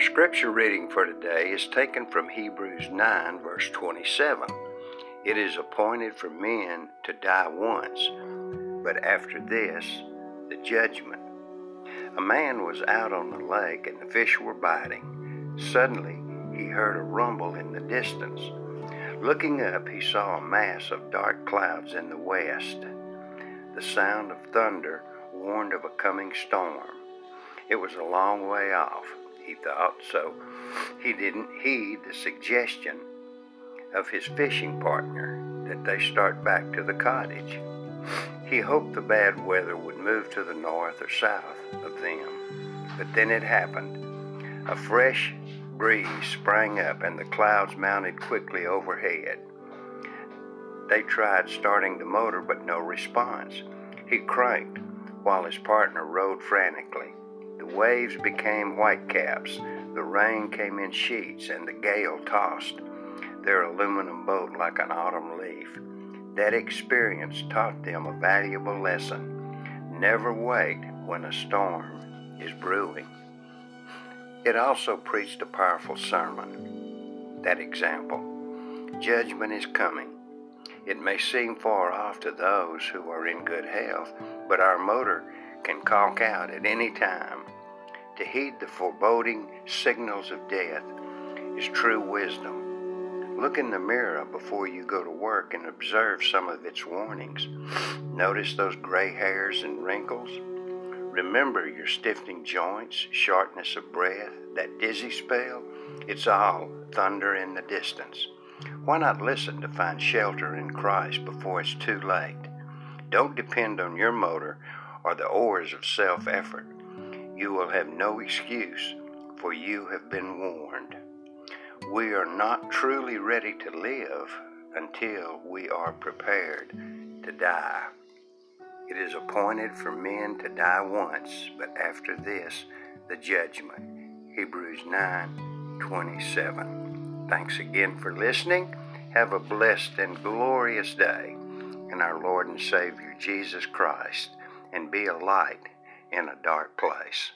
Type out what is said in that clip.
scripture reading for today is taken from Hebrews 9, verse 27. It is appointed for men to die once, but after this, the judgment. A man was out on the lake and the fish were biting. Suddenly, he heard a rumble in the distance. Looking up, he saw a mass of dark clouds in the west. The sound of thunder warned of a coming storm. It was a long way off he thought, so he didn't heed the suggestion of his fishing partner that they start back to the cottage. He hoped the bad weather would move to the north or south of them. But then it happened. A fresh breeze sprang up and the clouds mounted quickly overhead. They tried starting the motor, but no response. He cranked while his partner rowed frantically. Waves became whitecaps, the rain came in sheets, and the gale tossed their aluminum boat like an autumn leaf. That experience taught them a valuable lesson. Never wait when a storm is brewing. It also preached a powerful sermon. That example. Judgment is coming. It may seem far off to those who are in good health, but our motor can conk out at any time. To heed the foreboding signals of death is true wisdom. Look in the mirror before you go to work and observe some of its warnings. Notice those gray hairs and wrinkles. Remember your stiffening joints, shortness of breath, that dizzy spell. It's all thunder in the distance. Why not listen to find shelter in Christ before it's too late? Don't depend on your motor or the oars of self effort you will have no excuse, for you have been warned. We are not truly ready to live until we are prepared to die. It is appointed for men to die once, but after this, the judgment. Hebrews 9 27. Thanks again for listening. Have a blessed and glorious day in our Lord and Savior Jesus Christ, and be a light in a dark place.